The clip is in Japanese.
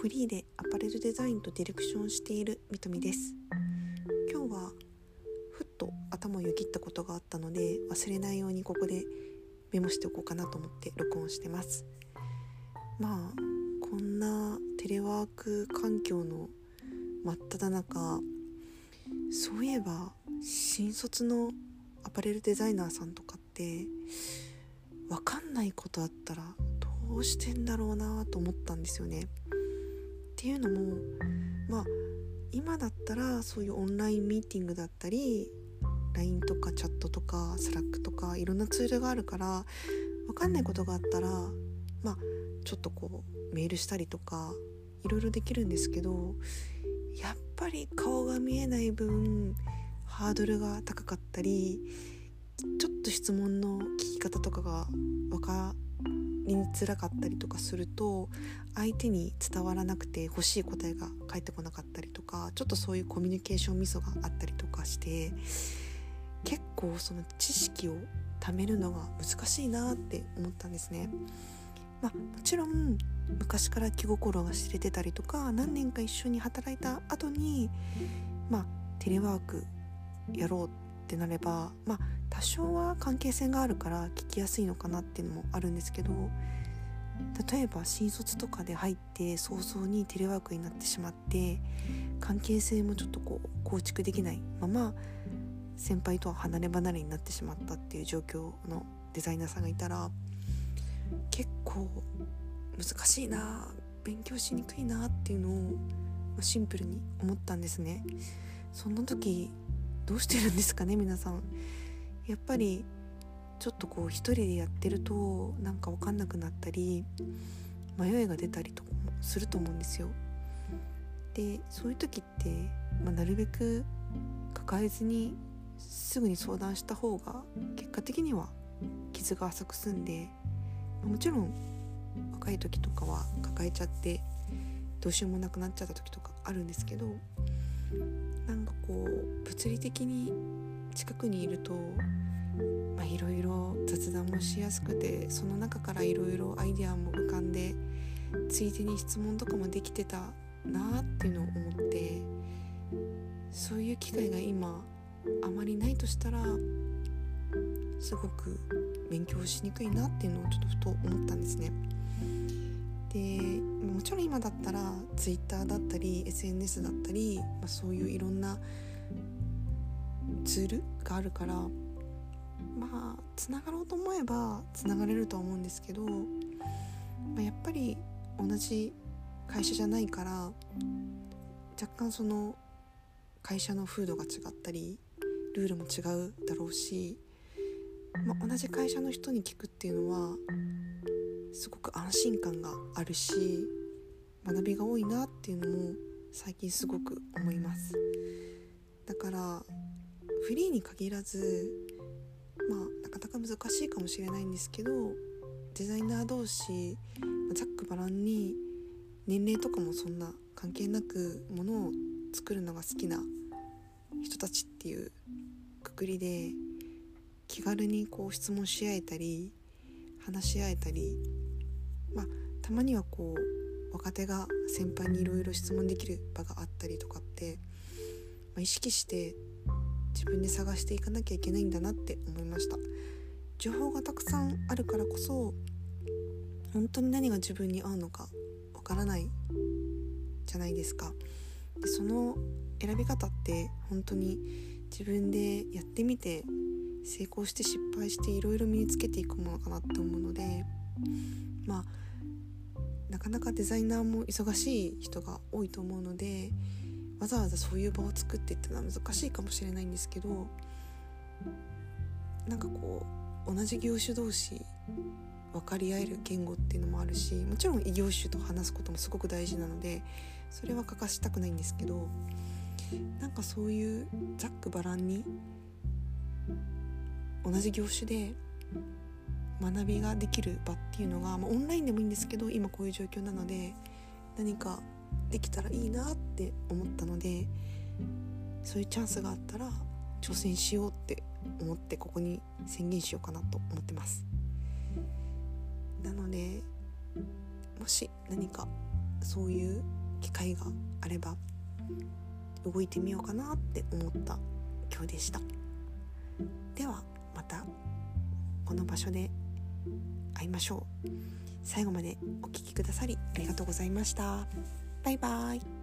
フリーでアパレルデザインとディレクションしているみとみです今日はふっと頭をよぎったことがあったので忘れないようにここでメモしておこうかなと思って録音してますまあこんなテレワーク環境の真っ只中そういえば新卒のアパレルデザイナーさんとかって分かんないことあったらどうしてんだろうなと思ったんですよね。っていうのもまあ今だったらそういうオンラインミーティングだったり LINE とかチャットとか Slack とかいろんなツールがあるから分かんないことがあったらまあちょっとこうメールしたりとかいろいろできるんですけどやっぱり顔が見えない分ハードルが高かったりちょっと質問の聞き方とかが分かりづらかったりとかすると相手に伝わらなくて欲しい答えが返ってこなかったりとかちょっとそういうコミュニケーションミソがあったりとかして結構その知識を貯めるのが難しいなって思ったんですね。まあ、もちろん昔から気心が知れてたりとか何年か一緒に働いた後にまあテレワークやろうってなればまあ多少は関係性があるから聞きやすいのかなっていうのもあるんですけど例えば新卒とかで入って早々にテレワークになってしまって関係性もちょっとこう構築できないまま先輩とは離れ離れになってしまったっていう状況のデザイナーさんがいたら結構難しいな勉強しにくいなっていうのをシンプルに思ったんですね。そんな時どうしてるんですかね皆さん。やっぱりちょっとこう一人でやってるとなんか分かんなくなったり迷いが出たりとかもすると思うんですよ。でそういう時って、まあ、なるべく抱えずにすぐに相談した方が結果的には傷が浅く済んでまもちろん若い時とかは抱えちゃってどうしようもなくなっちゃった時とかあるんですけどなんかこう物理的に近くにいるといろいろ雑談もしやすくてその中からいろいろアイデアも浮かんでついでに質問とかもできてたなっていうのを思ってそういう機会が今あまりないとしたらすごく勉強しにくいなっていうのをちょっとふと思ったんですね。でもちろん今だったら Twitter だったり SNS だったり、まあ、そういういろんなツールがあるからまあつながろうと思えばつながれるとは思うんですけど、まあ、やっぱり同じ会社じゃないから若干その会社の風土が違ったりルールも違うだろうしまあ、同じ会社の人に聞くっていうのはすごく安心感があるし学びが多いなっていうのも最近すごく思います。だからフリーに限らずまあなかなか難しいかもしれないんですけどデザイナー同士ざっくばらんに年齢とかもそんな関係なくものを作るのが好きな人たちっていうくくりで気軽にこう質問し合えたり話し合えたりまあたまにはこう若手が先輩にいろいろ質問できる場があったりとかって、まあ、意識して自分で探していかなきゃいけないんだなって思いました。情報がたくさんあるからこそ本当に何が自分に合うのかわからないじゃないですか。でその選び方って本当に自分でやってみて成功して失敗していろいろ身につけていくものかなって思うのでまあなかなかデザイナーも忙しい人が多いと思うのでわざわざそういう場を作ってってのは難しいかもしれないんですけどなんかこう同じ業種同士分かり合える言語っていうのもあるしもちろん異業種と話すこともすごく大事なのでそれは欠かしたくないんですけどなんかそういうざっくばらんに同じ業種で学びができる場っていうのが、まあ、オンラインでもいいんですけど今こういう状況なので何かできたらいいなって思ったのでそういうチャンスがあったら挑戦しようって思ってここに宣言しようかなと思ってます。なのでもし何かそういう機会があれば動いてみようかなって思った今日でした。ではまたこの場所で会いましょう。最後までお聴きくださりありがとうございました。バイバイ。